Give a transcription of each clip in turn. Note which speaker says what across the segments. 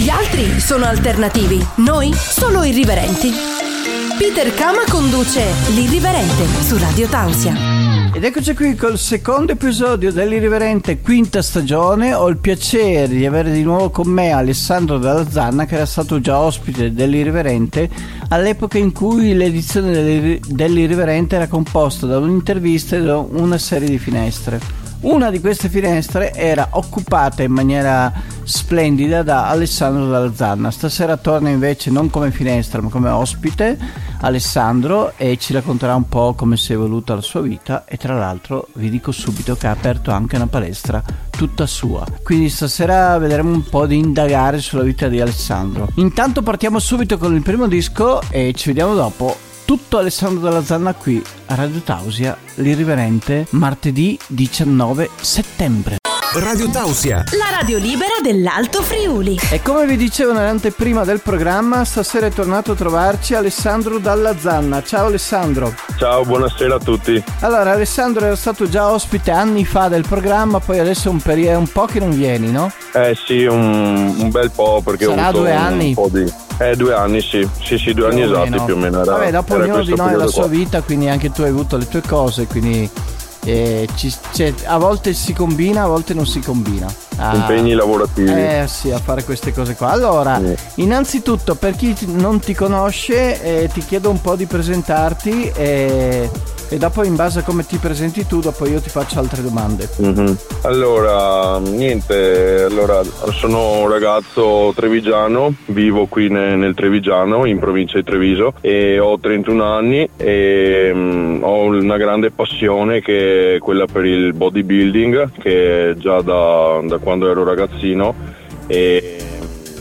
Speaker 1: Gli altri sono alternativi, noi solo irriverenti. Peter Kama conduce L'Irriverente su Radio Tausia.
Speaker 2: Ed eccoci qui col secondo episodio dell'Irriverente quinta stagione. Ho il piacere di avere di nuovo con me Alessandro Dalla Zanna, che era stato già ospite dell'Irriverente all'epoca in cui l'edizione dell'Irriverente era composta da un'intervista e da una serie di finestre. Una di queste finestre era occupata in maniera splendida da Alessandro Dalla Zanna. Stasera torna invece non come finestra ma come ospite Alessandro e ci racconterà un po' come si è evoluta la sua vita e tra l'altro vi dico subito che ha aperto anche una palestra tutta sua. Quindi stasera vedremo un po' di indagare sulla vita di Alessandro. Intanto partiamo subito con il primo disco e ci vediamo dopo tutto Alessandro Dalla Zanna qui a Radio Tausia, l'irriverente, martedì 19 settembre.
Speaker 1: Radio Tausia, la radio libera dell'Alto Friuli.
Speaker 2: E come vi dicevo nell'anteprima del programma, stasera è tornato a trovarci Alessandro Dalla Zanna. Ciao Alessandro.
Speaker 3: Ciao, buonasera a tutti.
Speaker 2: Allora, Alessandro era stato già ospite anni fa del programma, poi adesso è un, peri- è un po' che non vieni, no?
Speaker 3: Eh sì, un, un bel po' perché
Speaker 2: Sarà
Speaker 3: ho avuto
Speaker 2: due
Speaker 3: un
Speaker 2: anni.
Speaker 3: po' di... Eh, due anni, sì. Sì, sì, due
Speaker 2: Più
Speaker 3: anni esatti
Speaker 2: meno.
Speaker 3: più o meno. Era,
Speaker 2: Vabbè, dopo
Speaker 3: era
Speaker 2: ognuno di noi ha la sua vita, quindi anche tu hai avuto le tue cose, quindi ci- cioè, a volte si combina, a volte non si combina. Ah,
Speaker 3: Impegni lavorativi.
Speaker 2: Eh sì, a fare queste cose qua. Allora,
Speaker 3: Sì.
Speaker 2: innanzitutto, per chi non ti conosce, eh, ti chiedo un po' di presentarti e, e dopo, in base a come ti presenti tu, dopo io ti faccio altre domande.
Speaker 3: Mhm. Allora, niente, allora sono un ragazzo trevigiano, vivo qui ne- nel Trevigiano, in provincia di Treviso e ho 31 anni e mm, ho una grande passione che è quella per il bodybuilding che già da, da quando ero ragazzino e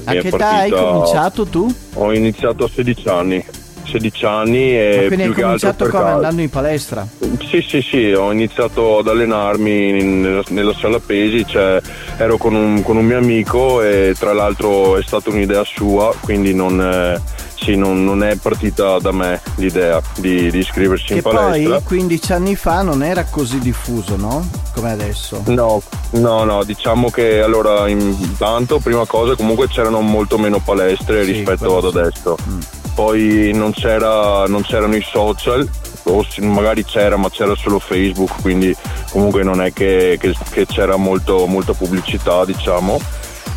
Speaker 2: A
Speaker 3: mi è
Speaker 2: che età hai cominciato tu?
Speaker 3: Ho iniziato a 16 anni. 16 anni
Speaker 2: Ma
Speaker 3: e
Speaker 2: hai
Speaker 3: più che altro per
Speaker 2: come
Speaker 3: caso.
Speaker 2: andando in palestra?
Speaker 3: Sì, sì, sì, ho iniziato ad allenarmi in- nella, sala pesi, cioè, ero con un, con un mio amico e tra l'altro è stata un'idea sua, quindi non, eh, sì, non- non è partita da me l'idea di, di iscriversi
Speaker 2: Che
Speaker 3: in palestra.
Speaker 2: poi 15 anni fa non era così diffuso, no? Come adesso.
Speaker 3: No, no, no, diciamo che allora intanto, prima cosa, comunque c'erano molto meno palestre
Speaker 2: Sì,
Speaker 3: rispetto ad
Speaker 2: sì.
Speaker 3: adesso.
Speaker 2: Mm.
Speaker 3: Poi non, c'era, non c'erano i social, o sì, magari c'era, ma c'era solo Facebook, quindi comunque non è che, che- che c'era molto, molta pubblicità, diciamo.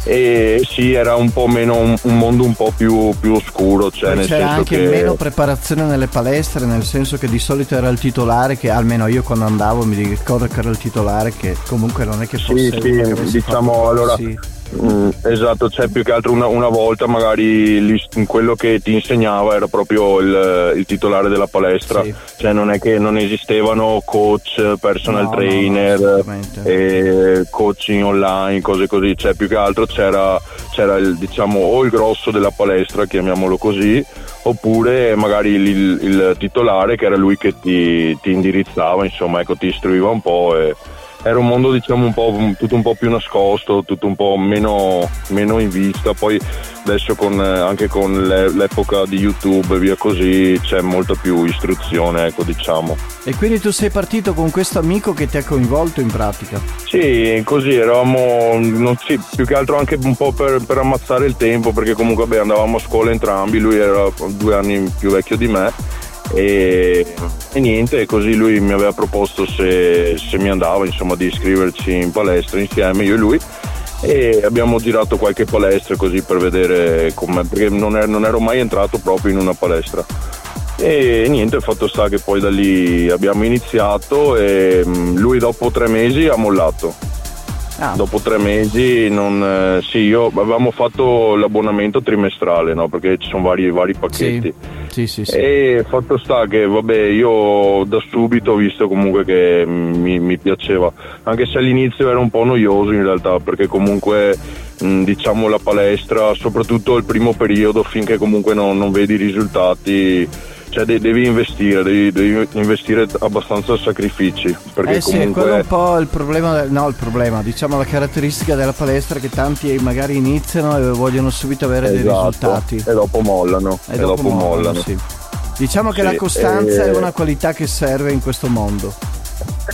Speaker 3: E sì, era un po' meno un, un mondo un po' più, più oscuro, cioè
Speaker 2: c'era
Speaker 3: senso
Speaker 2: anche
Speaker 3: che
Speaker 2: meno preparazione nelle palestre, nel senso che di solito era il titolare, che almeno io quando andavo mi ricordo che era il titolare, che comunque non è che fosse
Speaker 3: Sì, sì, diciamo, allora,
Speaker 2: corsi.
Speaker 3: Mm, esatto, cioè più che altro una, una volta magari lì- quello che ti insegnava era proprio il, il titolare della palestra,
Speaker 2: Sì.
Speaker 3: cioè non è che non esistevano coach, personal
Speaker 2: No, no, no,
Speaker 3: trainer, e coaching online, cose così, cioè più che altro c'era, c'era il, diciamo o il grosso della palestra, chiamiamolo così, oppure magari il, il titolare che era lui che ti, ti indirizzava, insomma, ecco, ti istruiva un po' e era un mondo diciamo un po' tutto un po' più nascosto, tutto un po' meno, meno in vista, poi adesso con, eh, anche con l'e- l'epoca di YouTube e via così c'è molta più istruzione, ecco diciamo.
Speaker 2: E quindi tu sei partito con questo amico che ti ha coinvolto in pratica.
Speaker 3: Sì, così eravamo, non, sì, più che altro anche un po' per, per ammazzare il tempo, perché comunque vabbè, andavamo a scuola entrambi, lui era due anni più vecchio di me e, e niente, così lui mi aveva proposto se, se mi andava insomma di iscriverci in palestra insieme, io e lui. E abbiamo girato qualche palestra così per vedere com'è, perché non, er- non ero mai entrato proprio in una palestra. E niente, il fatto sta che poi da lì abbiamo iniziato e mm, lui dopo tre mesi ha mollato.
Speaker 2: Ah,
Speaker 3: Dopo tre mesi non, eh, sì, io avevamo fatto l'abbonamento trimestrale, no? Perché ci sono vari, vari pacchetti.
Speaker 2: sì, sì, sì.
Speaker 3: E fatto sta che vabbè io da subito ho visto comunque che mi, mi piaceva, anche se all'inizio era un po' noioso in realtà perché comunque diciamo la palestra, soprattutto il primo periodo finché comunque non, non vedi i risultati, cioè de- devi investire, devi, devi investire abbastanza sacrifici perché
Speaker 2: Eh sì,
Speaker 3: comunque...
Speaker 2: quello è un po' il problema, no il problema, diciamo la caratteristica della palestra che tanti magari iniziano e vogliono subito avere dei
Speaker 3: Esatto,
Speaker 2: risultati.
Speaker 3: E dopo mollano.
Speaker 2: E dopo, mollano, sì. Diciamo che
Speaker 3: Sì,
Speaker 2: la costanza
Speaker 3: eh,
Speaker 2: è una qualità che serve in questo mondo.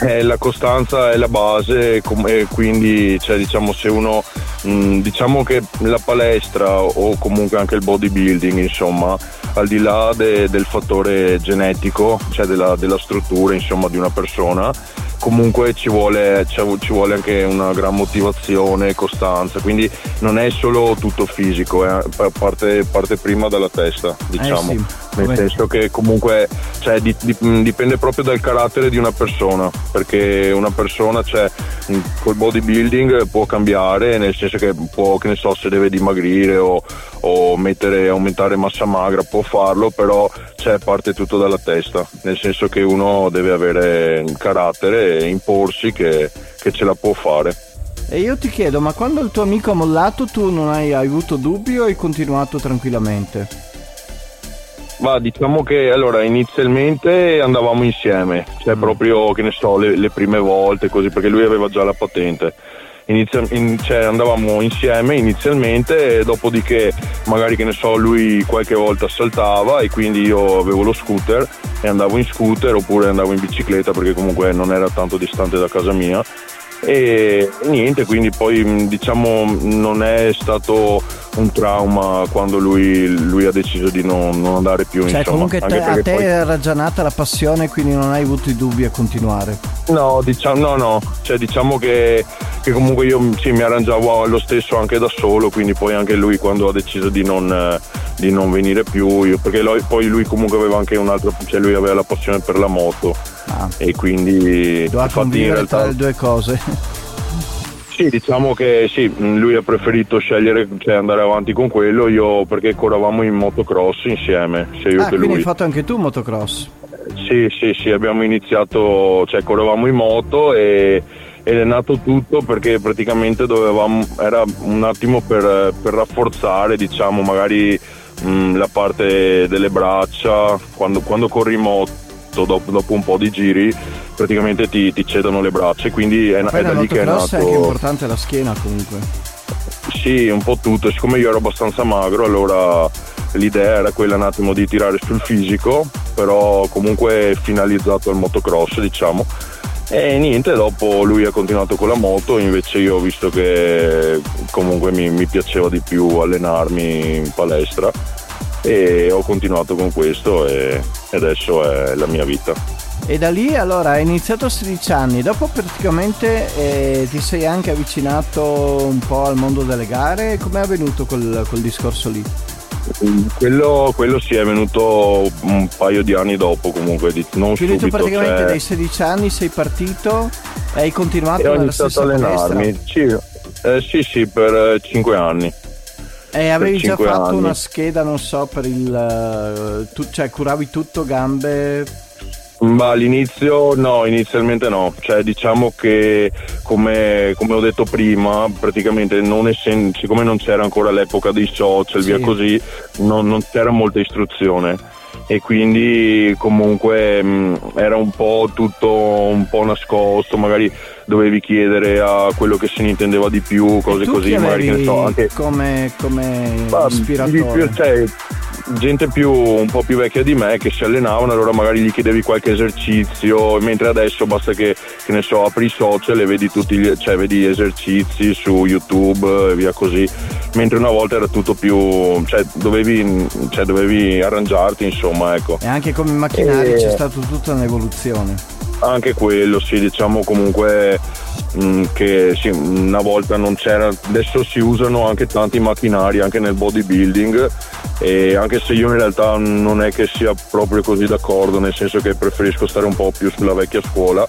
Speaker 3: Eh, la costanza è la base e quindi cioè, diciamo, se uno Mm, diciamo che la palestra o comunque anche il bodybuilding, insomma, al di là de, del fattore genetico, cioè della, della struttura insomma, di una persona, comunque ci vuole, ci vuole, anche una gran motivazione costanza, quindi non è solo tutto fisico, eh, parte, parte, prima dalla testa, diciamo. Eh sì. Nel senso che comunque cioè, dipende proprio dal carattere di una persona, perché una persona cioè, col bodybuilding può cambiare, nel senso che può, che ne so, se deve dimagrire o, o mettere, aumentare massa magra può farlo, però cioè, parte tutto dalla testa, nel senso che uno deve avere carattere e imporsi che, che ce la può fare.
Speaker 2: E io ti chiedo, ma quando il tuo amico ha mollato tu non hai avuto dubbi o hai continuato tranquillamente?
Speaker 3: Ma diciamo che allora inizialmente andavamo insieme, cioè mm. proprio che ne so, le, le, prime volte così, perché lui aveva già la patente. Inizia, in, cioè andavamo insieme inizialmente e dopodiché magari che ne so lui qualche volta saltava e quindi io avevo lo scooter e andavo in scooter oppure andavo in bicicletta perché comunque non era tanto distante da casa mia e niente quindi poi diciamo non è stato un trauma quando lui, lui ha deciso di non, non andare più
Speaker 2: cioè
Speaker 3: insomma,
Speaker 2: comunque te, a te poi... è ragionata la passione quindi non hai avuto i dubbi a continuare?
Speaker 3: No diciamo no no. Cioè diciamo che, che comunque io sì, mi arrangiavo lo stesso anche da solo quindi poi anche lui quando ha deciso di non, di non venire più io, perché poi lui comunque aveva anche un altro cioè lui aveva la passione per la moto ah. e quindi
Speaker 2: doveva convivere realtà... tra le due cose
Speaker 3: sì, diciamo che sì, lui ha preferito scegliere, cioè andare avanti con quello, io perché corravamo in motocross insieme, sia io
Speaker 2: ah,
Speaker 3: che
Speaker 2: lui. hai fatto anche tu motocross?
Speaker 3: Sì, sì, sì, abbiamo iniziato, cioè correvamo in moto e, ed è nato tutto perché praticamente dovevamo, era un attimo per, per rafforzare, diciamo, magari mh, la parte delle braccia, quando, quando corri in moto dopo, dopo un po' di giri praticamente ti, ti cedono le braccia quindi è, è da lì che è nato
Speaker 2: è anche importante la schiena comunque.
Speaker 3: Sì un po' tutto siccome io ero abbastanza magro allora l'idea era quella un attimo di tirare sul fisico però comunque finalizzato al motocross diciamo. E niente, dopo lui ha continuato con la moto, invece io ho visto che comunque mi, mi piaceva di più allenarmi in palestra e ho continuato con questo e adesso è la mia vita.
Speaker 2: E da lì allora hai iniziato a 16 anni, dopo praticamente eh, ti sei anche avvicinato un po' al mondo delle gare, com'è avvenuto quel, quel discorso lì?
Speaker 3: Quello, quello sì è venuto un paio di anni dopo comunque, non
Speaker 2: Quindi
Speaker 3: subito.
Speaker 2: tu praticamente cioè... dai 16 anni sei partito e hai continuato e nella stessa allenarmi.
Speaker 3: Sì, eh, sì, sì, per 5 eh, anni.
Speaker 2: E avevi già fatto anni. una scheda, non so, per il... Uh, tu, cioè curavi tutto, gambe...
Speaker 3: Ma all'inizio no, inizialmente no, cioè diciamo che come, come ho detto prima, praticamente non essendo, siccome non c'era ancora l'epoca dei social, sì. via così, non, non c'era molta istruzione e quindi comunque mh, era un po' tutto un po' nascosto, magari dovevi chiedere a quello che se ne intendeva di più, cose così, magari
Speaker 2: che
Speaker 3: ne so, anche
Speaker 2: come, come ispiratore.
Speaker 3: Più, cioè, gente più, un po' più vecchia di me che si allenavano, allora magari gli chiedevi qualche esercizio, mentre adesso basta che, che ne so, apri i social e vedi tutti gli, cioè, vedi esercizi su YouTube e via così, mentre una volta era tutto più, cioè dovevi, cioè, dovevi arrangiarti insomma, ecco.
Speaker 2: E anche come macchinari e... c'è stata tutta un'evoluzione.
Speaker 3: Anche quello, sì, diciamo comunque mm, che sì, una volta non c'era, adesso si usano anche tanti macchinari anche nel bodybuilding e anche se io in realtà non è che sia proprio così d'accordo, nel senso che preferisco stare un po' più sulla vecchia scuola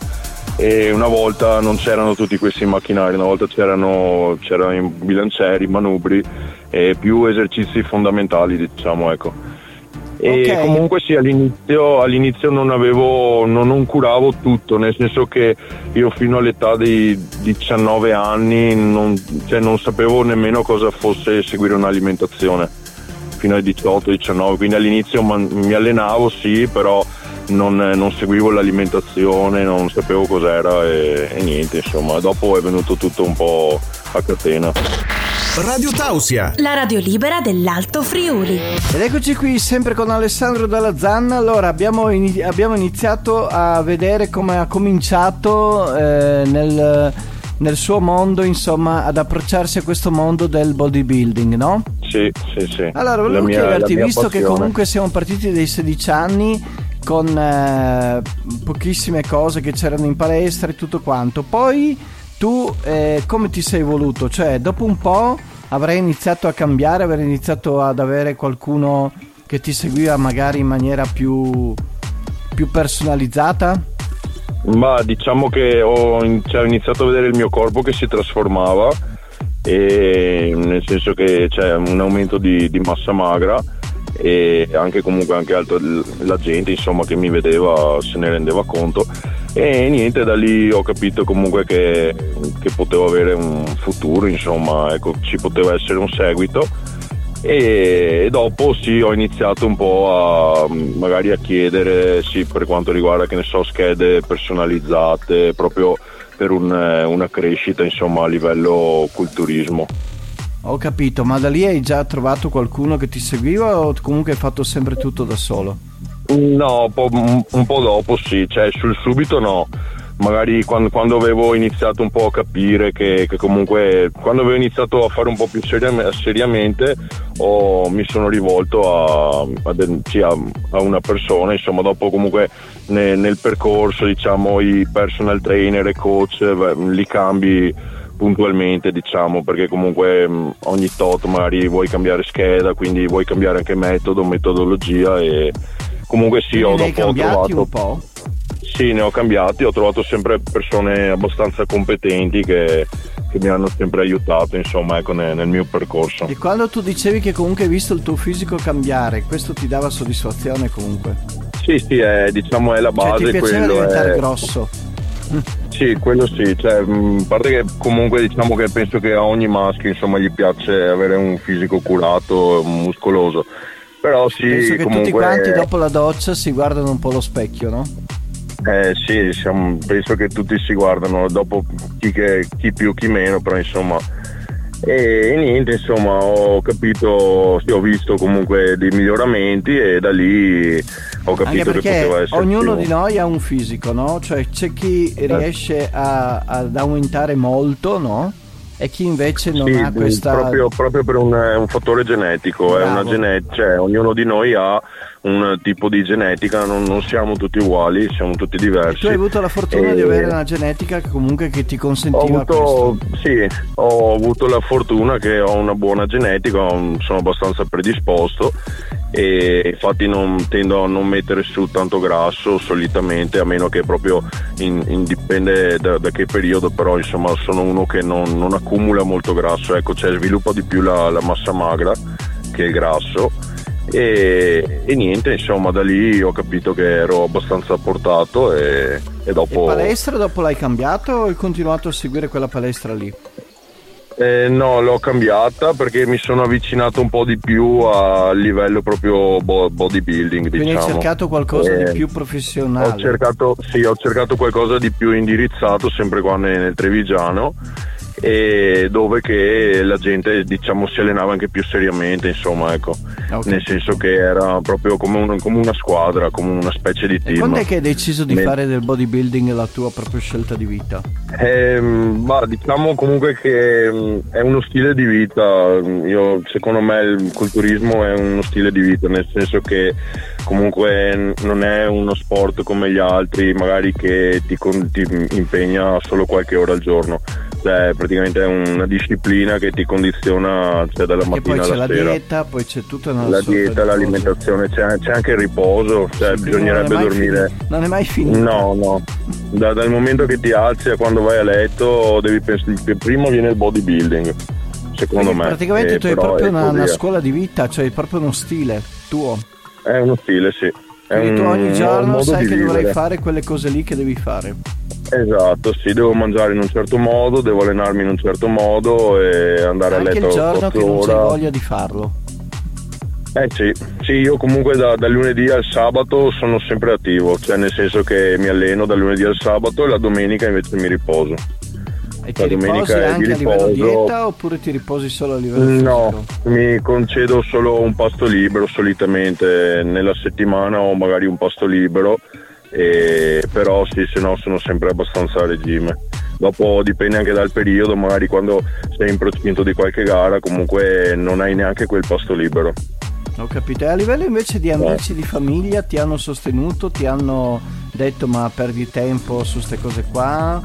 Speaker 3: e una volta non c'erano tutti questi macchinari, una volta c'erano, c'erano i bilancieri, i manubri e più esercizi fondamentali diciamo ecco. E okay. comunque sì, all'inizio, all'inizio non avevo, non, non, curavo tutto, nel senso che io fino all'età dei 19 anni non, cioè non sapevo nemmeno cosa fosse seguire un'alimentazione, fino ai 18-19, quindi all'inizio man, mi allenavo sì, però non, non, seguivo l'alimentazione, non sapevo cos'era e, e niente, insomma, dopo è venuto tutto un po' a catena.
Speaker 1: Radio Tausia, la radio libera dell'Alto Friuli.
Speaker 2: Ed eccoci qui sempre con Alessandro Dalla Zanna. Allora, abbiamo, in- abbiamo iniziato a vedere come ha cominciato eh, nel nel suo mondo, insomma, ad approcciarsi a questo mondo del bodybuilding, no?
Speaker 3: Sì, sì, sì.
Speaker 2: Allora, volevo
Speaker 3: mia,
Speaker 2: chiederti, visto
Speaker 3: passione.
Speaker 2: che comunque siamo partiti dai 16 anni con eh, pochissime cose che c'erano in palestra e tutto quanto, poi tu eh, come ti sei evoluto? Cioè, dopo un po' avrai iniziato a cambiare, avrai iniziato ad avere qualcuno che ti seguiva magari in maniera più, più personalizzata?
Speaker 3: Ma diciamo che ho, cioè, iniziato a vedere il mio corpo che si trasformava, e, nel senso che c'è un aumento di, di massa magra e anche comunque anche altro, la gente insomma che mi vedeva se ne rendeva conto. E niente da lì ho capito comunque che, che potevo avere un futuro insomma ecco ci poteva essere un seguito. E dopo sì ho iniziato un po' a magari a chiedere sì per quanto riguarda che ne so schede personalizzate proprio per un, una crescita insomma a livello culturismo
Speaker 2: ho capito ma da lì hai già trovato qualcuno che ti seguiva o comunque hai fatto sempre tutto da solo?
Speaker 3: No, un po', dopo sì, cioè sul subito no magari quando, quando, avevo iniziato un po' a capire che, che, comunque quando avevo iniziato a fare un po' più seriam- seriamente ho, mi sono rivolto a, a, a, una persona insomma dopo comunque ne, nel percorso diciamo i personal trainer e coach li cambi puntualmente diciamo perché comunque mh, ogni tot magari vuoi cambiare scheda quindi vuoi cambiare anche metodo metodologia e comunque sì
Speaker 2: ho,
Speaker 3: dopo,
Speaker 2: ho
Speaker 3: trovato
Speaker 2: un po'
Speaker 3: Sì, ne ho cambiati, ho trovato sempre persone abbastanza competenti che, che mi hanno sempre aiutato insomma ecco, nel, nel, mio percorso.
Speaker 2: E quando tu dicevi che comunque hai visto il tuo fisico cambiare, questo ti dava soddisfazione comunque?
Speaker 3: Sì, sì, è, diciamo è la base.
Speaker 2: Cioè, ti piaceva diventare
Speaker 3: è...
Speaker 2: grosso?
Speaker 3: Sì, quello sì, cioè, a parte che comunque diciamo che penso che a ogni maschio insomma gli piace avere un fisico curato, muscoloso. Però sì,
Speaker 2: penso che
Speaker 3: comunque...
Speaker 2: tutti quanti dopo la doccia si guardano un po' allo specchio, no?
Speaker 3: Eh sì, siamo, penso che tutti si guardano, dopo chi, che, chi più chi meno, però insomma... E, niente, insomma, ho capito, sì, ho visto comunque dei miglioramenti e da lì ho capito che poteva essere.
Speaker 2: Ognuno
Speaker 3: più.
Speaker 2: di noi ha un fisico, no? Cioè c'è chi eh. riesce a, ad aumentare molto, no? E chi invece non
Speaker 3: sì,
Speaker 2: ha questa.
Speaker 3: Proprio, proprio per un, un, fattore genetico, è una genet- cioè, ognuno di noi ha un tipo di genetica, non, non, siamo tutti uguali, siamo tutti diversi.
Speaker 2: Tu hai avuto la fortuna e... di avere una genetica che comunque che ti consentiva
Speaker 3: ho avuto. Sì, ho avuto la fortuna che ho una buona genetica, sono abbastanza predisposto e infatti non, tendo a non mettere su tanto grasso solitamente a meno che proprio in, in dipende da, da, che periodo però insomma sono uno che non, non accumula molto grasso ecco cioè sviluppa di più la, la massa magra che il grasso e, e, niente, insomma, da lì ho capito che ero abbastanza portato e, e dopo...
Speaker 2: E palestra dopo l'hai cambiato o hai continuato a seguire quella palestra lì?
Speaker 3: Eh, no, l'ho cambiata perché mi sono avvicinato un po' di più a livello proprio bodybuilding.
Speaker 2: Quindi
Speaker 3: diciamo.
Speaker 2: hai cercato qualcosa eh, di più professionale?
Speaker 3: Ho cercato, sì, ho cercato qualcosa di più indirizzato, sempre qua nel, Trevigiano dove che la gente diciamo si allenava anche più seriamente insomma ecco okay. nel senso che era proprio come, un, come, una squadra come una specie di team
Speaker 2: e quando è che hai deciso di Me... fare del bodybuilding la tua propria scelta di vita?
Speaker 3: Eh, ma diciamo comunque che mm, è uno stile di vita Io, secondo me il culturismo è uno stile di vita nel senso che comunque non è uno sport come gli altri magari che ti, ti impegna solo qualche ora al giorno cioè praticamente è una disciplina che ti condiziona cioè, dalla mattina
Speaker 2: alla
Speaker 3: sera.
Speaker 2: Poi c'è la dieta, poi c'è tutta una
Speaker 3: La dieta, l'alimentazione, c'è, c'è, anche il riposo, cioè sì, bisognerebbe
Speaker 2: non
Speaker 3: dormire.
Speaker 2: Finito. Non è mai finito?
Speaker 3: No, no. Da, dal momento che ti alzi a quando vai a letto devi pensare, primo viene il bodybuilding, secondo
Speaker 2: Quindi
Speaker 3: me.
Speaker 2: Praticamente tu hai proprio una, una, scuola di vita, cioè proprio uno stile tuo.
Speaker 3: È uno stile, sì.
Speaker 2: Quindi tu ogni giorno sai che
Speaker 3: vivere.
Speaker 2: dovrai fare quelle cose lì che devi fare.
Speaker 3: Esatto, sì, devo mangiare in un certo modo, devo allenarmi in un certo modo e andare
Speaker 2: Anche
Speaker 3: a letto
Speaker 2: il giorno che non c'hai voglia di farlo.
Speaker 3: Eh sì, sì, io comunque da, dal lunedì al sabato sono sempre attivo, cioè nel senso che mi alleno dal lunedì al sabato e la domenica invece mi riposo.
Speaker 2: E ti riposi anche a livello dieta oppure ti riposi solo a livello fisico?
Speaker 3: No, mi concedo solo un pasto libero solitamente nella settimana o magari un pasto libero e, però sì, se no sono sempre abbastanza a regime. dopo dipende anche dal periodo, magari quando sei in procinto di qualche gara comunque non hai neanche quel posto libero.
Speaker 2: Ho capito. E a livello invece di amici, di famiglia, ti hanno sostenuto, ti hanno detto ma perdi tempo su queste cose qua?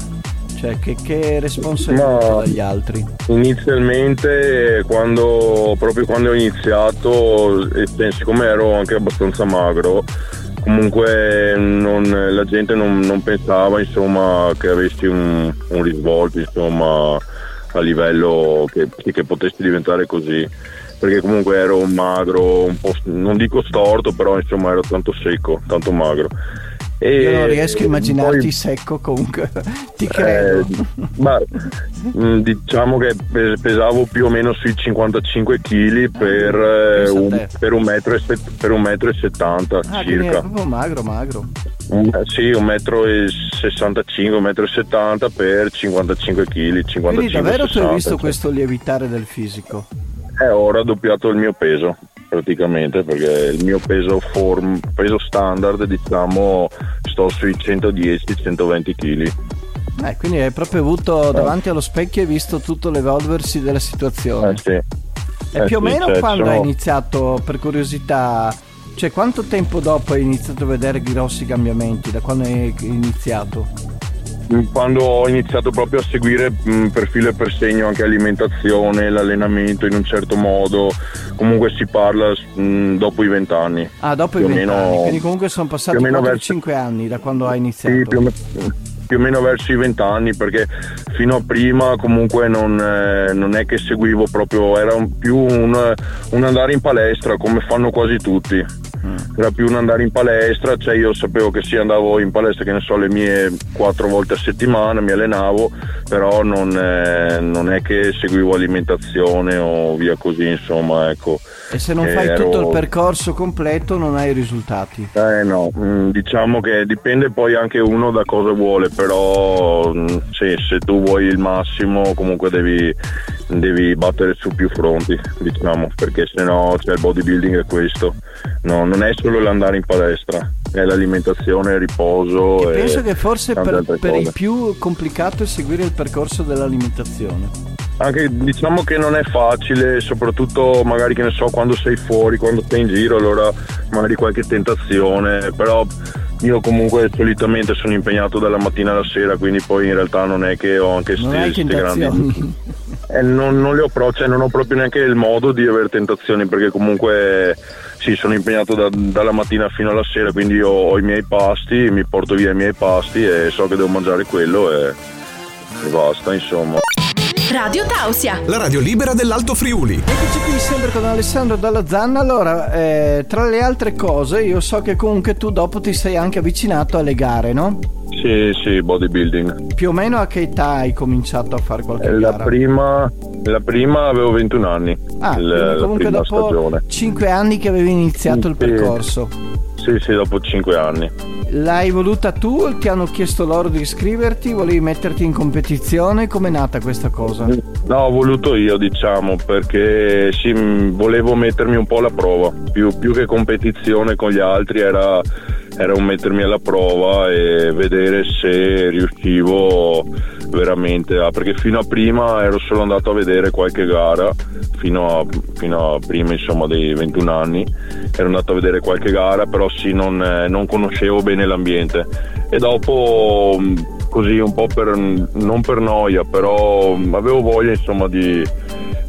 Speaker 2: Cioè, che, che responsabilità no, dagli altri?
Speaker 3: Inizialmente, quando, proprio quando ho iniziato, e siccome ero anche abbastanza magro, comunque non, la gente non, non, pensava insomma, che avessi un, un risvolto insomma, a livello che, che potessi diventare così perché comunque ero un magro, un po', non dico storto, però insomma ero tanto secco, tanto magro.
Speaker 2: Io non riesco a immaginarti poi, secco comunque, ti credo. Eh,
Speaker 3: ma, mm, diciamo che pesavo più o meno sui 55 kg per, eh, un, per, un metro e, per un metro e 70 ah, circa.
Speaker 2: proprio magro, magro.
Speaker 3: Un, eh, sì, un metro e 65, un metro e 70 per 55 kg. 55,
Speaker 2: Quindi davvero 60, tu hai visto cioè. questo lievitare del fisico?
Speaker 3: Eh, ho raddoppiato il mio peso praticamente perché il mio peso, form, peso standard diciamo sto sui 110-120 kg.
Speaker 2: Eh, quindi hai proprio avuto eh. davanti allo specchio e visto tutto l'evolversi della situazione.
Speaker 3: Eh, sì. E
Speaker 2: eh, più o meno cioè, quando sono... hai iniziato, per curiosità, cioè quanto tempo dopo hai iniziato a vedere grossi cambiamenti, da quando hai iniziato?
Speaker 3: Quando ho iniziato proprio a seguire mh, per filo e per segno anche alimentazione, l'allenamento in un certo modo, comunque si parla mh, dopo i vent'anni.
Speaker 2: Ah, dopo i vent'anni, quindi comunque sono passati 4-5 anni da quando hai iniziato.
Speaker 3: Sì, più o meno più o meno verso i vent'anni perché fino a prima comunque non, eh, non, è che seguivo proprio, era un, più un, un, andare in palestra come fanno quasi tutti. Mm. era più un andare in palestra, cioè io sapevo che sì andavo in palestra che ne so le mie quattro volte a settimana, mi allenavo, però non, eh, non è che seguivo alimentazione o via così, insomma, ecco.
Speaker 2: E se non fai ero... tutto il percorso completo non hai risultati?
Speaker 3: Eh no, mm, diciamo che dipende poi anche uno da cosa vuole, però mm, sì, se tu vuoi il massimo comunque devi, devi battere su più fronti, diciamo, perché se no cioè, il bodybuilding è questo, no, non è solo l'andare in palestra, è l'alimentazione, il riposo.
Speaker 2: E penso che forse per, per i più complicato è seguire il percorso dell'alimentazione
Speaker 3: anche diciamo che non è facile, soprattutto magari che ne so quando sei fuori, quando sei in giro, allora magari qualche tentazione, però io comunque solitamente sono impegnato dalla mattina alla sera, quindi poi in realtà non è che ho anche queste grandi... Eh, non, non, le ho pro, cioè non ho proprio neanche il modo di avere tentazioni perché comunque sì, sono impegnato da, dalla mattina fino alla sera, quindi ho, ho, i miei pasti, mi porto via i miei pasti e so che devo mangiare quello e, e basta, insomma.
Speaker 1: Radio Tausia,
Speaker 4: la radio libera dell'Alto Friuli.
Speaker 2: Eccoci qui sempre con Alessandro Dalla Zanna. Allora, eh, tra le altre cose, io so che comunque tu dopo ti sei anche avvicinato alle gare, no?
Speaker 3: Sì, sì, bodybuilding.
Speaker 2: Più o meno a che età hai cominciato a fare qualche
Speaker 3: la
Speaker 2: gara?
Speaker 3: Prima, la prima avevo 21 anni.
Speaker 2: Ah, l- comunque dopo stagione. 5 anni che avevi iniziato il percorso.
Speaker 3: Sì, sì, dopo 5 anni.
Speaker 2: L'hai voluta tu o ti hanno chiesto loro di iscriverti? Volevi metterti in competizione? Com'è nata questa cosa?
Speaker 3: No, ho voluto io, diciamo, perché sì, volevo mettermi un po' alla prova. Più, più che competizione con gli altri era, era un mettermi alla prova e vedere se riuscivo veramente a, perché fino a prima ero solo andato a vedere qualche gara fino a, fino a prima insomma dei 21 anni ero andato a vedere qualche gara però sì non, eh, non conoscevo bene l'ambiente. E dopo mm, così un po' per non per noia però mm, avevo voglia insomma di,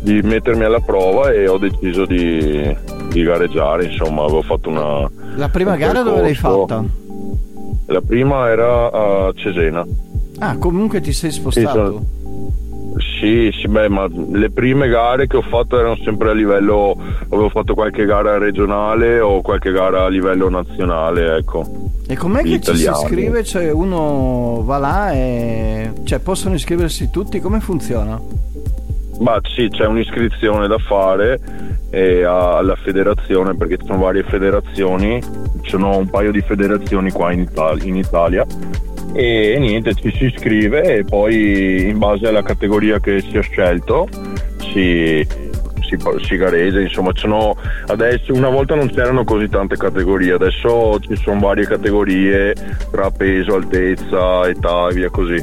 Speaker 3: di mettermi alla prova e ho deciso di, di gareggiare insomma avevo fatto una
Speaker 2: la prima gara dove l'hai fatta?
Speaker 3: la prima era a Cesena
Speaker 2: Ah, comunque ti sei spostato.
Speaker 3: Sì, sì, beh, ma le prime gare che ho fatto erano sempre a livello. Avevo fatto qualche gara regionale o qualche gara a livello nazionale, ecco.
Speaker 2: E com'è che ci si iscrive? Cioè, uno va là e. cioè, possono iscriversi tutti? Come funziona?
Speaker 3: Ma sì, c'è un'iscrizione da fare alla federazione perché ci sono varie federazioni, ci sono un paio di federazioni qua in, Italia, in Italia e niente, ci si iscrive e poi in base alla categoria che si è scelto si, si, si gareggia, insomma, sono, adesso una volta non c'erano così tante categorie, adesso ci sono varie categorie tra peso, altezza, età e via così.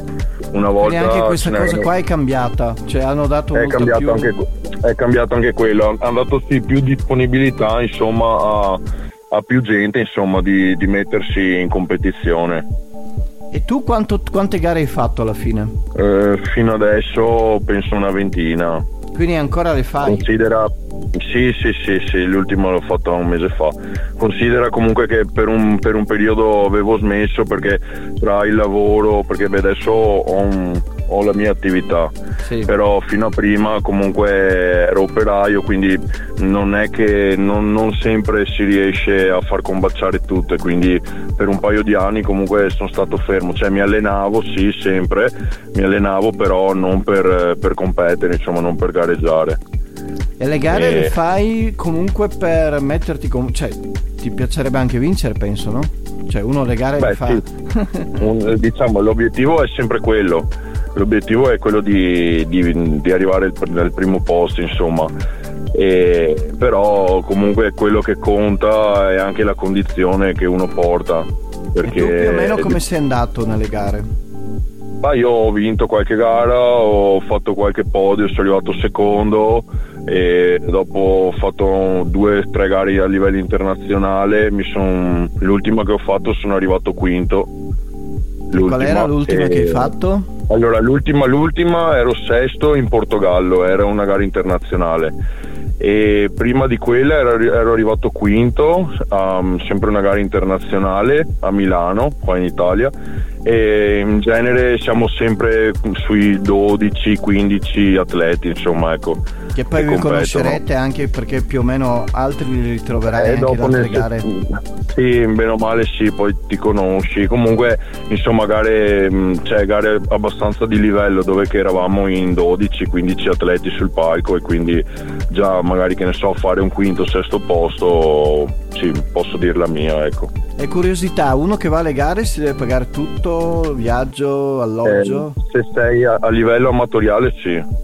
Speaker 3: Una volta
Speaker 2: Quindi anche questa cosa qua è cambiata, cioè hanno dato
Speaker 3: è
Speaker 2: molto
Speaker 3: cambiato,
Speaker 2: più...
Speaker 3: anche, è cambiato anche quello, hanno dato sì più disponibilità insomma a, a più gente insomma di, di mettersi in competizione.
Speaker 2: E tu quanto- quante gare hai fatto alla fine?
Speaker 3: Eh, fino adesso penso una ventina.
Speaker 2: Quindi ancora le fai?
Speaker 3: Considera, sì, sì, sì, sì, l'ultimo l'ho fatto un mese fa. Considera comunque che per un, per un periodo avevo smesso perché tra il lavoro, perché beh, adesso ho, un- ho la mia attività,
Speaker 2: Sì.
Speaker 3: però fino a prima comunque ero operaio, quindi non è che non, non sempre si riesce a far combaciare tutto e quindi per un paio di anni comunque sono stato fermo, cioè mi allenavo sì sempre, mi allenavo però non per, per competere, insomma non per gareggiare.
Speaker 2: E le gare
Speaker 3: Eh.
Speaker 2: le fai comunque per metterti con... cioè ti piacerebbe anche vincere penso, no? Cioè uno le gare le
Speaker 3: Beh,
Speaker 2: fa...
Speaker 3: sì. Un- diciamo, l'obiettivo è sempre quello. L'obiettivo è quello di, di- di arrivare al- primo posto, insomma. E- però comunque quello che conta è anche la condizione che uno porta.
Speaker 2: E
Speaker 3: Perché
Speaker 2: tu più o meno come sei andato nelle gare?
Speaker 3: Ma io ho vinto qualche gara, ho fatto qualche podio, sono arrivato secondo e dopo ho fatto due o tre gare a livello internazionale. Mi son- l'ultima che ho fatto sono arrivato quinto.
Speaker 2: Qual era l'ultima
Speaker 3: e-
Speaker 2: che hai fatto?
Speaker 3: Allora, l'ultima, l'ultima ero sesto in Portogallo, era una gara internazionale. E prima di quella ero, ero arrivato quinto, um, sempre una gara internazionale a Milano, qua in Italia. E in genere siamo sempre sui 12-15 atleti, insomma, ecco.
Speaker 2: Che poi vi
Speaker 3: competono.
Speaker 2: conoscerete anche perché più o meno altri li ritroverai
Speaker 3: Eh,
Speaker 2: anche
Speaker 3: dopo
Speaker 2: in altre gare.
Speaker 3: Sì, bene o male sì, poi ti conosci. Comunque, insomma, gare, mh, cioè, gare abbastanza di livello dove che eravamo in 12-15 atleti sul palco e quindi già magari che ne so, fare un quinto, sesto posto, sì, posso dir la mia, ecco.
Speaker 2: E curiosità, uno che va alle gare si deve pagare tutto, viaggio, alloggio?
Speaker 3: Eh, se sei a, a livello amatoriale sì.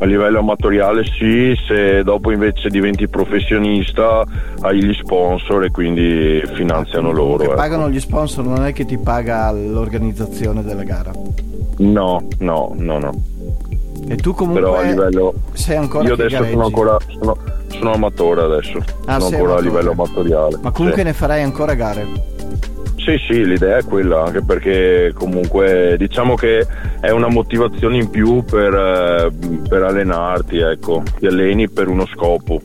Speaker 3: A livello amatoriale sì, se dopo invece diventi professionista hai gli sponsor e quindi finanziano loro.
Speaker 2: che
Speaker 3: ecco.
Speaker 2: pagano gli sponsor, non è che ti paga l'organizzazione della gara.
Speaker 3: No, no, no, no.
Speaker 2: E tu comunque
Speaker 3: Però a livello...
Speaker 2: sei ancora
Speaker 3: Io adesso
Speaker 2: gareggi.
Speaker 3: sono ancora... Sono, sono amatore adesso.
Speaker 2: Ah,
Speaker 3: sono ancora
Speaker 2: amatore.
Speaker 3: a livello amatoriale.
Speaker 2: Ma comunque
Speaker 3: sì.
Speaker 2: ne farai ancora gare.
Speaker 3: Sì, sì, l'idea è quella, anche perché comunque diciamo che è una motivazione in più per, eh, per allenarti, ecco, ti alleni per uno scopo.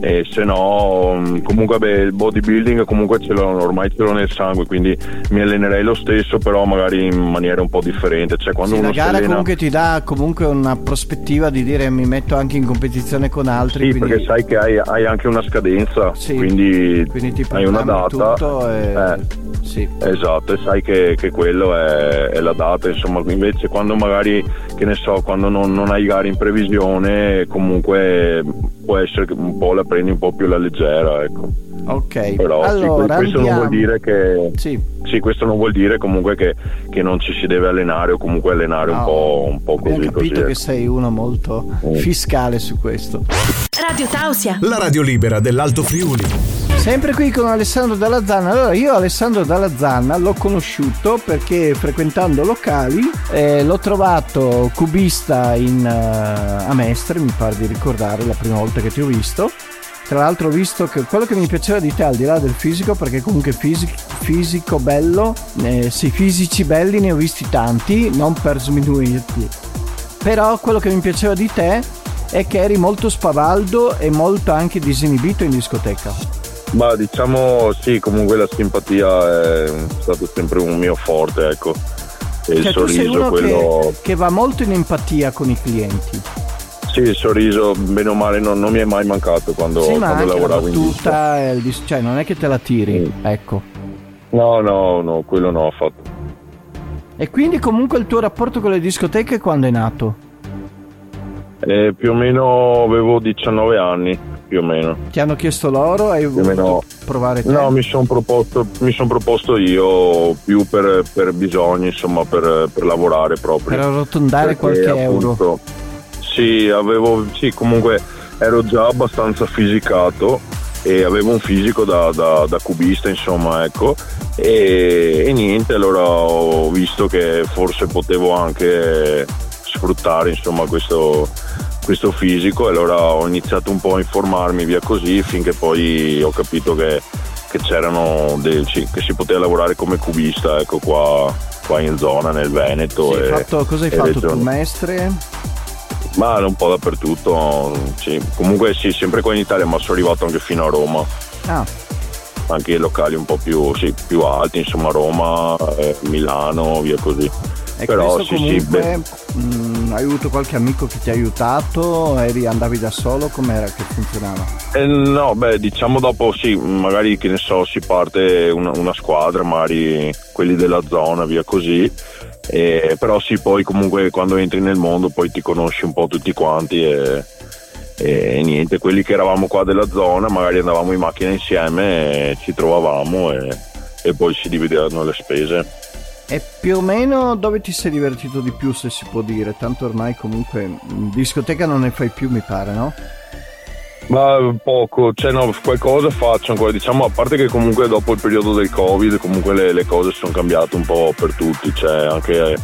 Speaker 3: E se no, mh, comunque beh, il bodybuilding comunque ce l'ho, ormai ce l'ho nel sangue, quindi mi allenerei lo stesso, però magari in maniera un po' differente. Cioè, quando
Speaker 2: Sì, la
Speaker 3: uno si
Speaker 2: gara
Speaker 3: allena...
Speaker 2: comunque ti dà comunque una prospettiva di dire mi metto anche in competizione con altri.
Speaker 3: Sì,
Speaker 2: quindi...
Speaker 3: perché sai che hai, hai anche una scadenza,
Speaker 2: Sì,
Speaker 3: quindi,
Speaker 2: quindi
Speaker 3: hai una data.
Speaker 2: tutto e...
Speaker 3: Eh.
Speaker 2: Sì.
Speaker 3: Esatto, e sai che, che quello è, è la data, insomma, invece quando magari, che ne so, quando non, non hai gare in previsione, comunque può essere che un po' la prendi un po' più alla leggera, ecco.
Speaker 2: Ok,
Speaker 3: Però sì,
Speaker 2: allora
Speaker 3: questo
Speaker 2: andiamo.
Speaker 3: non vuol dire che...
Speaker 2: Sì,
Speaker 3: Sì, questo non vuol dire comunque che, che non ci si deve allenare o comunque allenare un
Speaker 2: no,
Speaker 3: po', un po' così.
Speaker 2: capito
Speaker 3: così,
Speaker 2: che
Speaker 3: ecco.
Speaker 2: sei uno molto
Speaker 3: Mm.
Speaker 2: fiscale su questo.
Speaker 1: Radio Tausia.
Speaker 4: La radio libera dell'Alto Friuli.
Speaker 2: Sempre qui con Alessandro Dalla Zanna. Allora, io Alessandro Dalla Zanna l'ho conosciuto perché frequentando locali eh, l'ho trovato cubista in, eh, a Mestre, mi pare di ricordare la prima volta che ti ho visto. Tra l'altro ho visto che quello che mi piaceva di te al di là del fisico, perché comunque fisico, fisico bello, eh, sì, fisici belli ne ho visti tanti, non per sminuirti. Però quello che mi piaceva di te è che eri molto spavaldo e molto anche disinibito in discoteca.
Speaker 3: Ma diciamo sì, comunque la simpatia è stato sempre un mio forte, ecco. E il
Speaker 2: Cioè,
Speaker 3: sorriso, quello...
Speaker 2: che, che va molto in empatia con i clienti.
Speaker 3: Sì, il sorriso, bene o male, non, non mi è mai mancato quando,
Speaker 2: sì, ma
Speaker 3: quando
Speaker 2: anche la
Speaker 3: lavoravo in disco.
Speaker 2: battuta, cioè non è che te la tiri,
Speaker 3: Mm.
Speaker 2: ecco.
Speaker 3: No, no, no, quello no, affatto.
Speaker 2: E quindi comunque il tuo rapporto con le discoteche quando è nato?
Speaker 3: Eh, più o meno avevo 19 anni, più o meno.
Speaker 2: Ti hanno chiesto loro? Hai
Speaker 3: o
Speaker 2: voluto
Speaker 3: meno.
Speaker 2: provare te?
Speaker 3: No, mi sono proposto, son proposto io più per, per bisogni, insomma, per, per lavorare proprio.
Speaker 2: per arrotondare
Speaker 3: Perché,
Speaker 2: qualche euro.
Speaker 3: appunto, Sì, avevo, sì, comunque ero già abbastanza fisicato e avevo un fisico da, da, da cubista insomma ecco e, e, niente allora ho visto che forse potevo anche sfruttare insomma questo, questo fisico e allora ho iniziato un po' a informarmi via così finché poi ho capito che, che c'erano dei, che si poteva lavorare come cubista ecco qua, qua in zona nel Veneto
Speaker 2: e, fatto, cosa hai fatto tu mestre?
Speaker 3: Ma un po' dappertutto, sì. comunque sì, sempre qua in Italia, ma sono arrivato anche fino a Roma.
Speaker 2: Ah.
Speaker 3: Anche i locali un po' più, sì, più alti, insomma Roma, eh, Milano, via così.
Speaker 2: E Però sì, comunque, sì, mh, hai avuto qualche amico che ti ha aiutato? Eri, andavi da solo? Com'era che funzionava?
Speaker 3: Eh, no, beh, diciamo dopo sì, magari che ne so, si parte una, una squadra, magari quelli della zona, via così eh, però sì, poi comunque quando entri nel mondo poi ti conosci un po' tutti quanti e, e niente, quelli che eravamo qua della zona magari andavamo in macchina insieme, ci trovavamo e, e poi si dividevano le spese.
Speaker 2: E più o meno dove ti sei divertito di più se si può dire? Tanto ormai comunque in discoteca non ne fai più mi pare, no?
Speaker 3: Ma poco, cioè no, qualcosa faccio ancora, diciamo, a parte che comunque dopo il periodo del Covid comunque le, le cose sono cambiate un po' per tutti, cioè anche,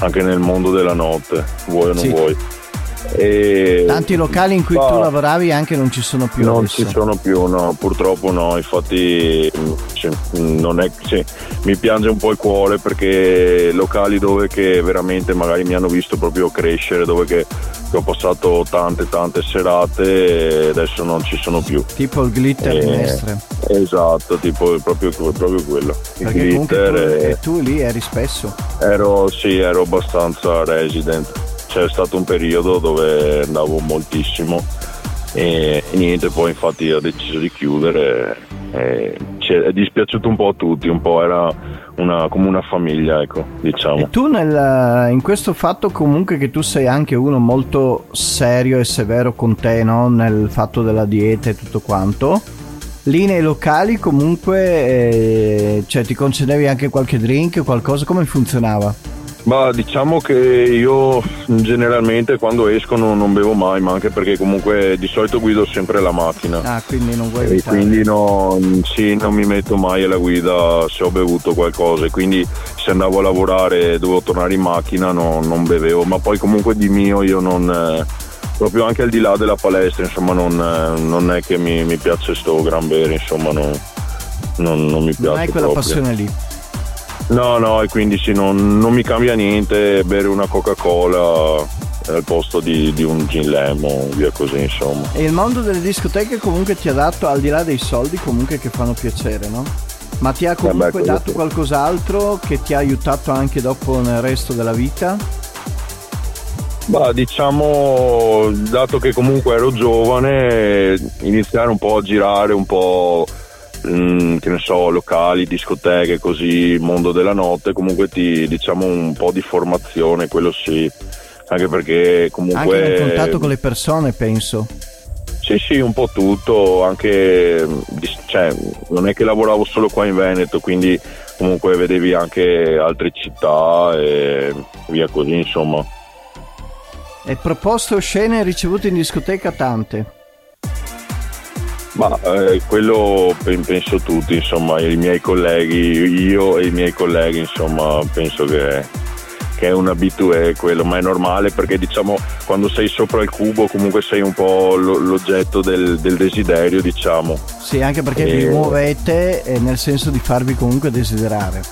Speaker 3: anche nel mondo della notte, vuoi o non sì. vuoi.
Speaker 2: E... Tanti locali in cui tu lavoravi anche non ci sono più.
Speaker 3: Non
Speaker 2: adesso.
Speaker 3: ci sono più, no, purtroppo no, infatti cioè, non è, cioè, mi piange un po' il cuore perché locali dove che veramente magari mi hanno visto proprio crescere, dove che ho passato tante tante serate e adesso non ci sono più.
Speaker 2: Tipo il glitter e, Mestre.
Speaker 3: Esatto, tipo proprio, proprio quello.
Speaker 2: Il perché glitter tu, e... e tu lì eri spesso?
Speaker 3: Ero, sì, ero abbastanza resident c'è stato un periodo dove andavo moltissimo e, e niente, poi infatti ho deciso di chiudere e è dispiaciuto un po' a tutti, un po' era una, come una famiglia, ecco, diciamo.
Speaker 2: E tu nel, in questo fatto comunque che tu sei anche uno molto serio e severo con te, no? Nel fatto della dieta e tutto quanto, lì nei locali comunque eh, cioè, ti concedevi anche qualche drink, qualcosa, come funzionava?
Speaker 3: Ma diciamo che io generalmente quando esco non, non, bevo mai, ma anche perché comunque di solito guido sempre la macchina.
Speaker 2: Ah, quindi non vuoi
Speaker 3: evitare. E quindi no, sì, non mi metto mai alla guida se ho bevuto qualcosa. E quindi se andavo a lavorare e dovevo tornare in macchina no, non bevevo, ma poi comunque di mio io non... Eh, proprio anche al di là della palestra, insomma, non, eh, non è che mi, mi piace sto gran bere, insomma, non, non, non mi piace. Non
Speaker 2: hai quella
Speaker 3: proprio.
Speaker 2: passione lì.
Speaker 3: No, no, e quindi sì, non, non mi cambia niente bere una Coca-Cola al posto di, di, un gin lemon, via così insomma.
Speaker 2: E il mondo delle discoteche comunque ti ha dato, al di là dei soldi, comunque che fanno piacere, no? Ma ti ha comunque eh beh, dato sì. qualcos'altro che ti ha aiutato anche dopo nel resto della vita?
Speaker 3: Bah, diciamo, dato che comunque ero giovane, iniziare un po' a girare un po' Mm, che ne so, locali, discoteche, così, mondo della notte, comunque ti diciamo un po' di formazione, quello sì, anche perché comunque...
Speaker 2: Anche in contatto con le persone, penso.
Speaker 3: Sì, sì, un po' tutto, anche, cioè, non è che lavoravo solo qua in Veneto, quindi comunque vedevi anche altre città e via così, insomma.
Speaker 2: E proposte o scene ricevute in discoteca tante?
Speaker 3: Ma eh, quello penso tutti, insomma, i miei colleghi, io e i miei colleghi, insomma, penso che, che è un abitué quello, ma è normale perché diciamo quando sei sopra il cubo comunque sei un po' l'oggetto del, del desiderio, diciamo.
Speaker 2: Sì, anche perché e... vi muovete nel senso di farvi comunque desiderare.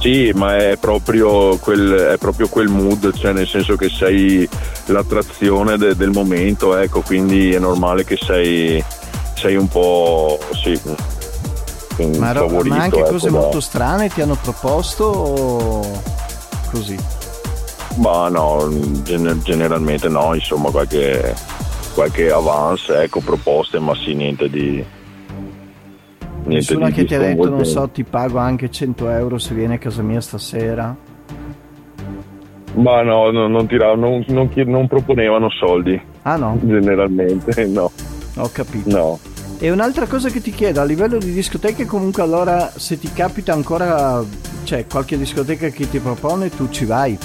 Speaker 3: Sì, ma è proprio quel, è proprio quel mood, cioè nel senso che sei l'attrazione de, del momento, ecco, quindi è normale che sei sei un po' sì,
Speaker 2: ma, favorito, ma anche ecco, cose da... molto strane ti hanno proposto o così?
Speaker 3: Ma no, gener- generalmente no, insomma qualche, qualche avance, ecco proposte, ma sì, niente di...
Speaker 2: Niente Nessuna di, che ti ha detto, non so, ti pago anche 100 euro se vieni a casa mia stasera?
Speaker 3: Ma no, no non, tiravano, non, non, non proponevano soldi.
Speaker 2: Ah no?
Speaker 3: Generalmente no.
Speaker 2: Ho capito.
Speaker 3: No.
Speaker 2: E un'altra cosa che ti chiedo, a livello di discoteche comunque allora se ti capita ancora, cioè qualche discoteca che ti propone tu ci vai?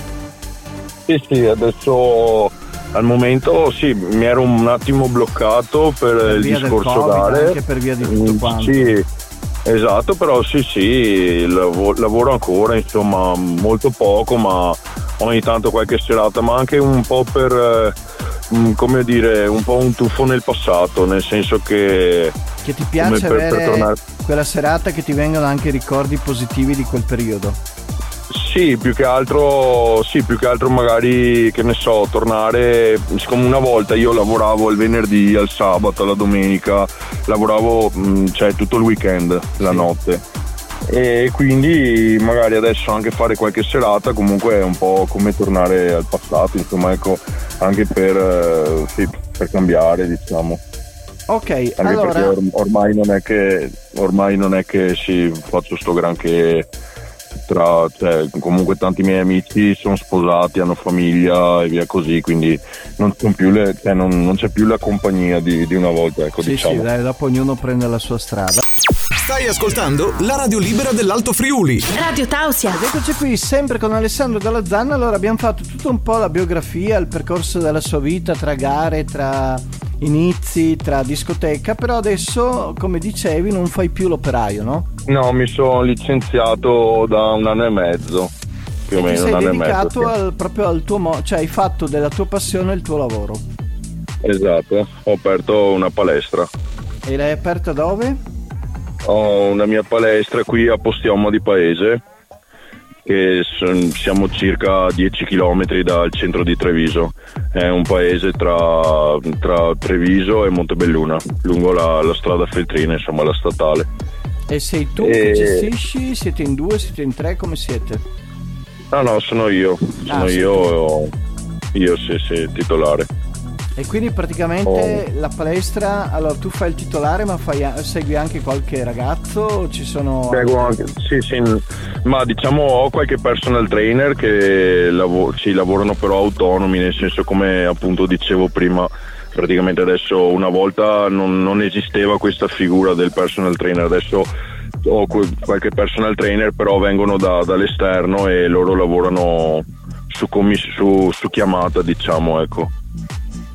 Speaker 3: Sì sì, adesso al momento sì, mi ero un attimo bloccato per,
Speaker 2: Per
Speaker 3: il discorso
Speaker 2: Covid,
Speaker 3: gare.
Speaker 2: anche per via di tutto
Speaker 3: Mm,
Speaker 2: quanto.
Speaker 3: Sì, esatto, però sì, sì, lavo- lavoro ancora, insomma, molto poco, ma ogni tanto qualche serata, ma anche un po' per, come dire, un po' un tuffo nel passato, nel senso che
Speaker 2: Che ti piace
Speaker 3: per- per
Speaker 2: avere
Speaker 3: tornare-
Speaker 2: quella serata che ti vengono anche ricordi positivi di quel periodo.
Speaker 3: Sì, più che altro, sì, più che altro magari, che ne so, tornare, siccome una volta io lavoravo il venerdì, al sabato, alla domenica, lavoravo mh, cioè, tutto il weekend, la notte. E quindi magari adesso anche fare qualche serata comunque è un po' come tornare al passato, insomma, ecco, anche per, eh, sì, per cambiare, diciamo.
Speaker 2: Ok,
Speaker 3: Anche
Speaker 2: allora
Speaker 3: perché or- ormai non è che ormai non è che si faccio sto granché tra cioè, comunque tanti miei amici sono sposati, hanno famiglia e via così, quindi non, le- cioè, non- non c'è più la compagnia di, di una volta, ecco
Speaker 2: sì,
Speaker 3: diciamo.
Speaker 2: sì, dai, dopo ognuno prende la sua strada.
Speaker 4: Stai ascoltando la radio libera dell'Alto Friuli.
Speaker 1: Radio Tausia.
Speaker 2: Ed eccoci qui sempre con Alessandro Dalla Zanna. Allora abbiamo fatto tutto un po' la biografia, il percorso della sua vita tra gare, tra inizi, tra discoteca, però adesso, come dicevi, non fai più l'operaio, no?
Speaker 3: No, mi sono licenziato da un anno e mezzo, più o meno
Speaker 2: sei
Speaker 3: un anno e
Speaker 2: dedicato
Speaker 3: mezzo. sì.
Speaker 2: al- proprio al tuo mo- cioè hai fatto della tua passione il tuo lavoro.
Speaker 3: Esatto, ho aperto una palestra.
Speaker 2: E l'hai aperta dove?
Speaker 3: Ho una mia palestra qui a Postiamo di Paese, che son- siamo circa 10 km dal centro di Treviso. È un paese tra, tra Treviso e Montebelluna, lungo la, la strada Feltrina, insomma la statale.
Speaker 2: E sei tu che
Speaker 3: Eh.
Speaker 2: gestisci? Siete in due, siete in tre, come siete?
Speaker 3: No, no, sono io, sono
Speaker 2: Ah, sei
Speaker 3: io, io sì, sì, titolare.
Speaker 2: E quindi praticamente la palestra, allora tu fai il titolare ma fai segui anche qualche ragazzo? o Ci sono...
Speaker 3: Seguo anche, sì, sì, ma diciamo ho qualche personal trainer che lavo- sì, lavorano però autonomi, nel senso come appunto dicevo prima, praticamente adesso una volta non, non esisteva questa figura del personal trainer, adesso ho qualche personal trainer però vengono da- dall'esterno e loro lavorano su, commis- su- su chiamata diciamo ecco.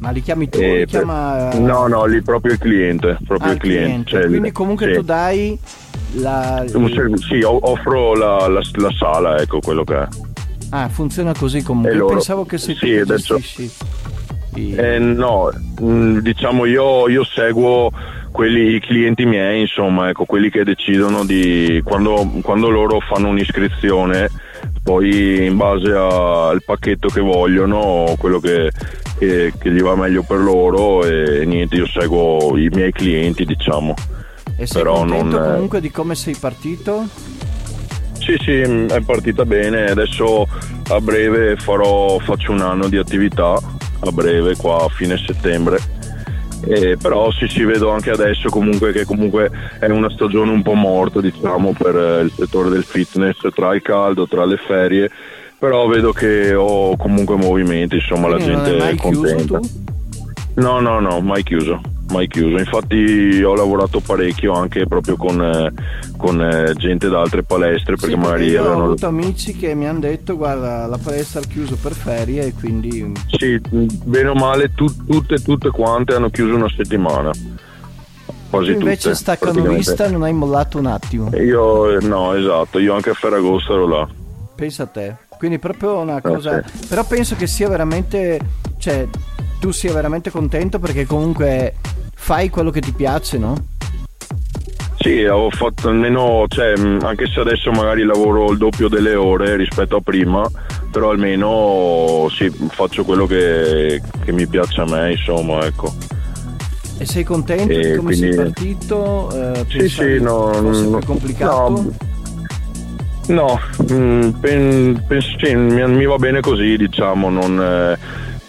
Speaker 2: Ma li chiami tu?
Speaker 3: E
Speaker 2: li
Speaker 3: per-
Speaker 2: chiama...
Speaker 3: No, no, lì proprio il cliente, proprio
Speaker 2: Ah,
Speaker 3: il cliente. cioè,
Speaker 2: Quindi comunque
Speaker 3: sì.
Speaker 2: tu dai la...
Speaker 3: Sì, offro la, la- la sala, ecco quello che è.
Speaker 2: Ah, funziona così comunque. Io pensavo che tu
Speaker 3: sì,
Speaker 2: che
Speaker 3: adesso-
Speaker 2: i-
Speaker 3: Eh, no, mh, diciamo io, io seguo quelli, i clienti miei, insomma, ecco, quelli che decidono di quando, quando loro fanno un'iscrizione, poi in base al pacchetto che vogliono, quello che, che- che gli va meglio per loro e niente, io seguo i miei clienti, diciamo.
Speaker 2: E sei
Speaker 3: però
Speaker 2: contento
Speaker 3: non,
Speaker 2: comunque di come sei partito?
Speaker 3: Sì, sì, è partita bene. Adesso a breve farò, faccio un anno di attività, a breve, qua a fine settembre. Eh, però sì, sì, vedo anche adesso comunque che comunque è una stagione un po' morta, diciamo, per eh, il settore del fitness, tra il caldo, tra le ferie. Però vedo che ho comunque movimenti, insomma, la
Speaker 2: Quindi non
Speaker 3: gente
Speaker 2: hai mai
Speaker 3: è contenta. No, no, no, mai chiuso, mai chiuso. Infatti ho lavorato parecchio anche proprio con, eh, con, eh, gente da altre palestre perché
Speaker 2: Sì,
Speaker 3: magari
Speaker 2: io ho
Speaker 3: avevano...
Speaker 2: avuto amici che mi hanno detto guarda la palestra ha chiuso per ferie e quindi
Speaker 3: Sì, bene o male tu- tutte, tutte quante hanno chiuso una settimana. Quasi
Speaker 2: invece
Speaker 3: tutte.
Speaker 2: staccanovista
Speaker 3: praticamente.
Speaker 2: non hai mollato un attimo.
Speaker 3: Io, eh, no, esatto, io anche a Ferragosto ero là.
Speaker 2: Pensa a te. Quindi proprio una cosa.
Speaker 3: Eh, sì.
Speaker 2: Però penso che sia veramente. Cioè, tu sia veramente contento perché comunque fai quello che ti piace, no?
Speaker 3: Sì, ho fatto almeno, cioè, mh, anche se adesso magari lavoro il doppio delle ore rispetto a prima, però almeno sì, faccio quello che, che mi piace a me, insomma, ecco.
Speaker 2: E sei contento di
Speaker 3: E
Speaker 2: come sei
Speaker 3: quindi-
Speaker 2: partito? Eh,
Speaker 3: Sì, sì, no, no,
Speaker 2: complicato?
Speaker 3: no, No, mm, pen- penso sì, mi, mi va bene così, diciamo, non, eh,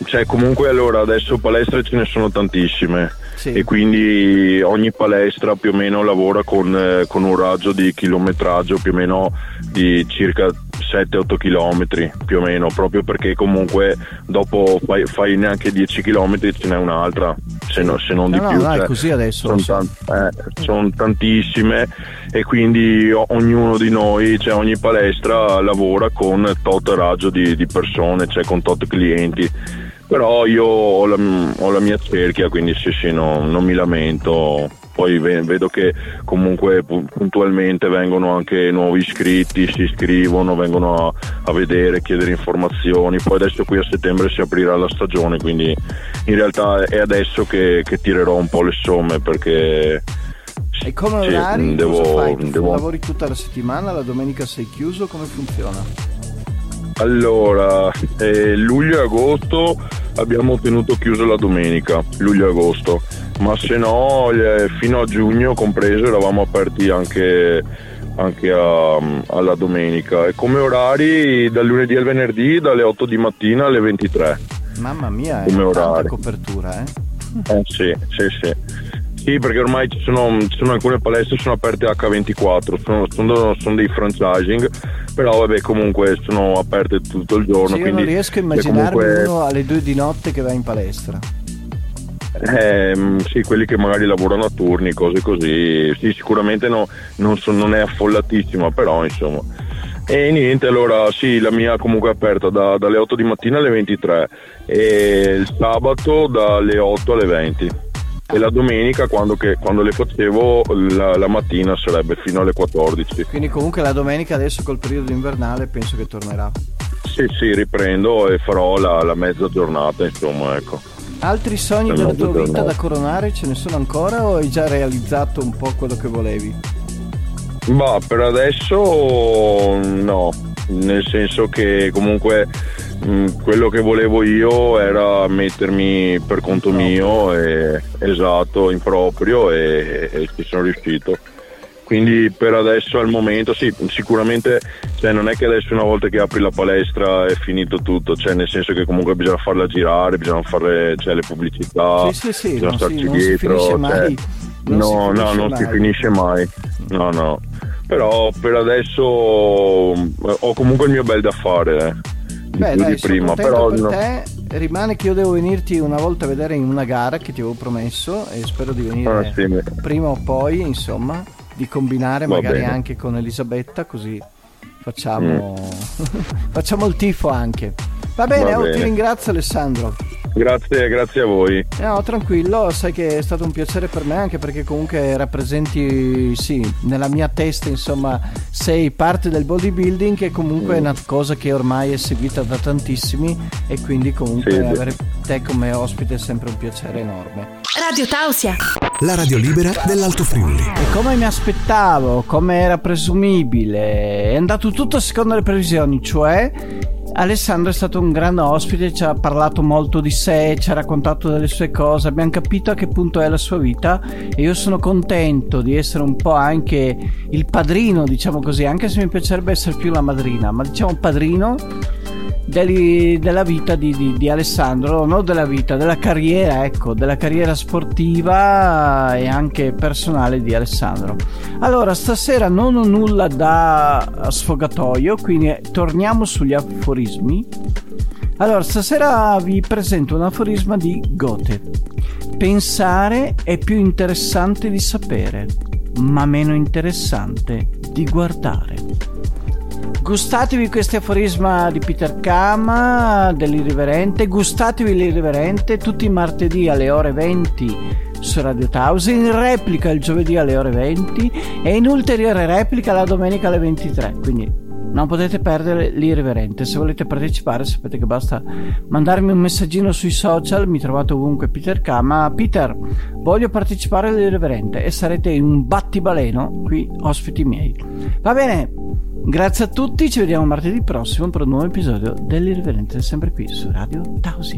Speaker 3: cioè comunque allora adesso palestre ce ne sono tantissime
Speaker 2: Sì.
Speaker 3: e quindi ogni palestra più o meno lavora con, eh, con un raggio di chilometraggio più o meno di circa 7-8 km più o meno, proprio perché comunque dopo fai, fai neanche 10 km ce n'è un'altra, se, no- se non
Speaker 2: No,
Speaker 3: di
Speaker 2: no,
Speaker 3: più.
Speaker 2: no, è
Speaker 3: cioè,
Speaker 2: così adesso,
Speaker 3: Sono,
Speaker 2: so.
Speaker 3: tan- eh, son tantissime e quindi ognuno di noi, cioè ogni palestra lavora con tot raggio di, di persone, cioè con tot clienti. Però io ho la, ho la mia cerchia, quindi sì, sì, no, non mi lamento poi vedo che comunque puntualmente vengono anche nuovi iscritti, si iscrivono, vengono a, a vedere, chiedere informazioni, poi adesso qui a settembre si aprirà la stagione, quindi in realtà è adesso che, che tirerò un po' le somme perché...
Speaker 2: E come sì, orari? Devo, fai? devo... Lavori tutta la settimana, la domenica sei chiuso, come funziona?
Speaker 3: Allora, eh, luglio e agosto abbiamo tenuto chiuso la domenica, luglio e agosto. Ma se no fino a giugno compreso eravamo aperti anche, anche a, alla domenica. E come orari dal lunedì al venerdì dalle 8 di mattina alle 23
Speaker 2: mamma mia come è orari. copertura eh?
Speaker 3: eh sì sì sì. Sì, perché ormai ci sono, ci sono, alcune palestre sono aperte H24, sono, sono, sono, dei franchising, però vabbè comunque sono aperte tutto il giorno. Sì,
Speaker 2: io non riesco a immaginarmi comunque... uno alle 2 di notte che va in palestra.
Speaker 3: Eh, sì, quelli che magari lavorano a turni, cose così. Sì, sicuramente no, non, so, non, è affollatissima, però insomma. E niente, allora sì, la mia comunque è aperta da, dalle 8 di mattina alle 23 e il sabato dalle 8 alle 20 e la domenica quando, che, quando le facevo la, la, mattina sarebbe fino alle 14
Speaker 2: quindi comunque la domenica adesso col periodo invernale penso che tornerà.
Speaker 3: Sì sì riprendo e farò la, la mezza giornata insomma ecco.
Speaker 2: Altri sogni della tua vita da coronare ce ne sono ancora o hai già realizzato un po' quello che volevi?
Speaker 3: Ma per adesso no, nel senso che comunque quello che volevo io era mettermi per conto mio e, esatto, in proprio e, e ci sono riuscito quindi per adesso al momento sì, sicuramente cioè, non è che adesso una volta che apri la palestra è finito tutto, cioè, nel senso che comunque bisogna farla girare, bisogna fare cioè, le pubblicità,
Speaker 2: sì, sì, sì,
Speaker 3: bisogna
Speaker 2: non starci dietro. Cioè,
Speaker 3: non no, no, non si finisce mai. No, no. Però per adesso eh, ho comunque il mio bel da fare. Eh,
Speaker 2: Beh, dai, di prima, però per no. te rimane che io devo venirti una volta a vedere in una gara che ti avevo promesso e spero di venire ah, sì. prima o poi, insomma di combinare Va magari bene. anche con Elisabetta così facciamo, mm. facciamo il tifo anche. Va bene, Va oh, bene. ti ringrazio Alessandro.
Speaker 3: Grazie, grazie a voi.
Speaker 2: No, tranquillo, sai che è stato un piacere per me anche perché comunque rappresenti, sì, nella mia testa, insomma, sei parte del bodybuilding che comunque mm. è una cosa che ormai è seguita da tantissimi e quindi comunque sì, avere te come ospite è sempre un piacere enorme.
Speaker 1: Radio Tausia.
Speaker 4: La radio libera dell'Alto Friuli.
Speaker 2: E come mi aspettavo, come era presumibile, è andato tutto secondo le previsioni, cioè Alessandro è stato un grande ospite, ci ha parlato molto di sé, ci ha raccontato delle sue cose, abbiamo capito a che punto è la sua vita e io sono contento di essere un po' anche il padrino, diciamo così, anche se mi piacerebbe essere più la madrina, ma diciamo padrino deli, della vita di, di, di, Alessandro, non della vita, della carriera, ecco, della carriera sportiva e anche personale di Alessandro. Allora, stasera non ho nulla da sfogatoio, quindi torniamo sugli aforismi. Allora, stasera vi presento un aforisma di Goethe. Pensare è più interessante di sapere, ma meno interessante di guardare. Gustatevi questo aforisma di Peter Kama dell'Irriverente, gustatevi l'Irriverente tutti i martedì alle ore 20 su Radio Tausa, in replica il giovedì alle ore 20 e in ulteriore replica la domenica alle 23. Quindi non potete perdere l'irriverente. Se volete partecipare, sapete che basta mandarmi un messaggino sui social. Mi trovate ovunque Peter Kama. Peter, voglio partecipare all'irriverente e sarete in un battibaleno qui, ospiti miei. Va bene, Grazie a tutti, ci vediamo martedì prossimo per un nuovo episodio dell'Irriverente, sempre qui su Radio Tausi.